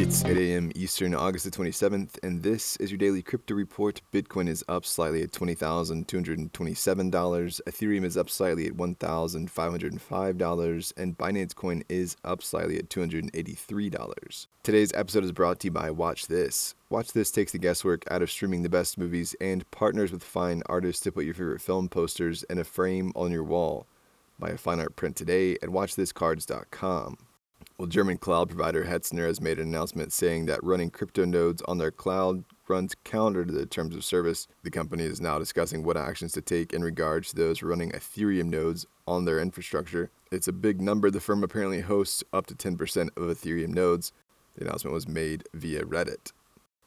It's 8 a.m. Eastern, August the 27th, and this is your daily crypto report. Bitcoin is up slightly at $20,227. Ethereum is up slightly at $1,505, and Binance Coin is up slightly at $283. Today's episode is brought to you by Watch This. Watch This takes the guesswork out of streaming the best movies and partners with fine artists to put your favorite film posters in a frame on your wall. Buy a fine art print today at watchthiscards.com. Well, German cloud provider Hetzner has made an announcement saying that running crypto nodes on their cloud runs counter to the terms of service. The company is now discussing what actions to take in regards to those running Ethereum nodes on their infrastructure. It's a big number. The firm apparently hosts up to 10% of Ethereum nodes. The announcement was made via Reddit.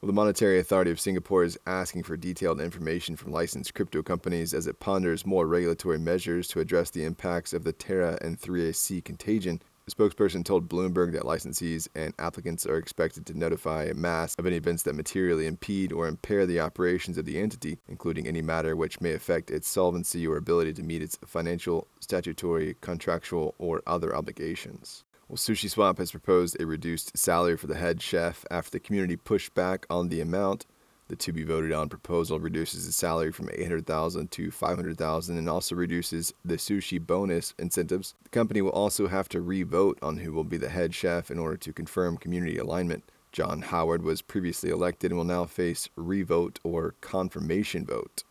Well, the Monetary Authority of Singapore is asking for detailed information from licensed crypto companies as it ponders more regulatory measures to address the impacts of the Terra and 3AC contagion spokesperson told Bloomberg that licensees and applicants are expected to notify MAS of any events that materially impede or impair the operations of the entity, including any matter which may affect its solvency or ability to meet its financial, statutory, contractual, or other obligations. Well, Sushi Swap has proposed a reduced salary for the head chef after the community pushed back on the amount. The to be voted on proposal reduces the salary from 800,000 to 500,000 and also reduces the sushi bonus incentives. The company will also have to re-vote on who will be the head chef in order to confirm community alignment. John Howard was previously elected and will now face re-vote or confirmation vote.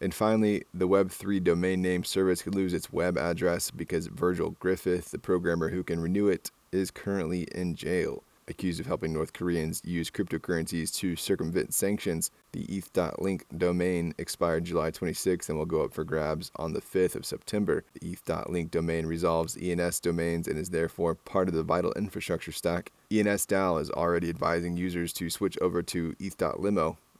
And finally, the Web3 domain name service could lose its web address because Virgil Griffith, the programmer who can renew it, is currently in jail accused of helping North Koreans use cryptocurrencies to circumvent sanctions. The ETH.link domain expired July 26th and will go up for grabs on the 5th of September. The ETH.link domain resolves ENS domains and is therefore part of the vital infrastructure stack. ENS DAO is already advising users to switch over to ETH.limo,